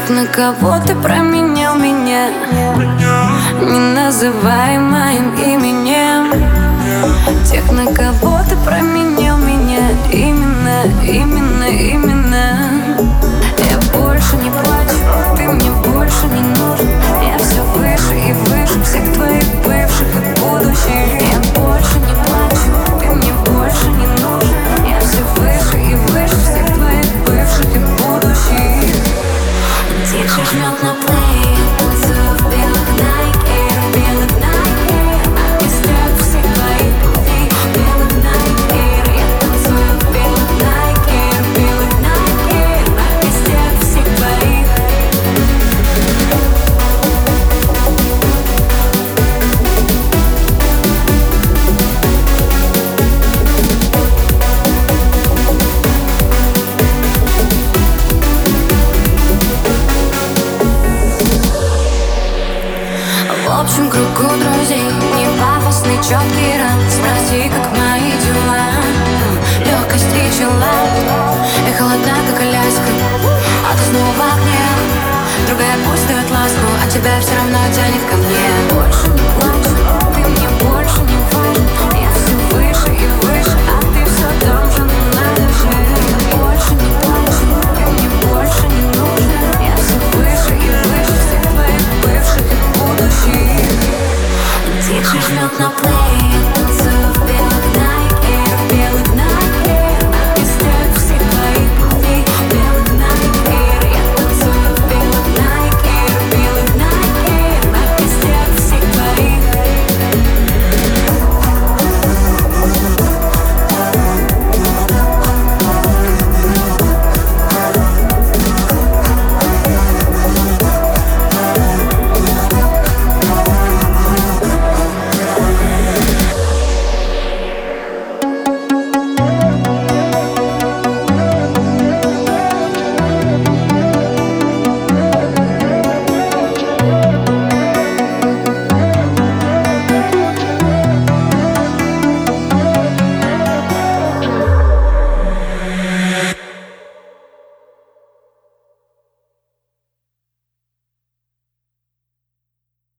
Тех, на кого ты променял меня. Не называй моим именем Тех, на кого общем кругу друзей. Не пафосный четкий ран. Спроси, как мои дела. Легкость и чела И холодна, как Аляска А ты снова в огне. Другая пусть дает ласку А тебя все равно тянет ко мне. Больше не плачь, ты мне больше She's not playing.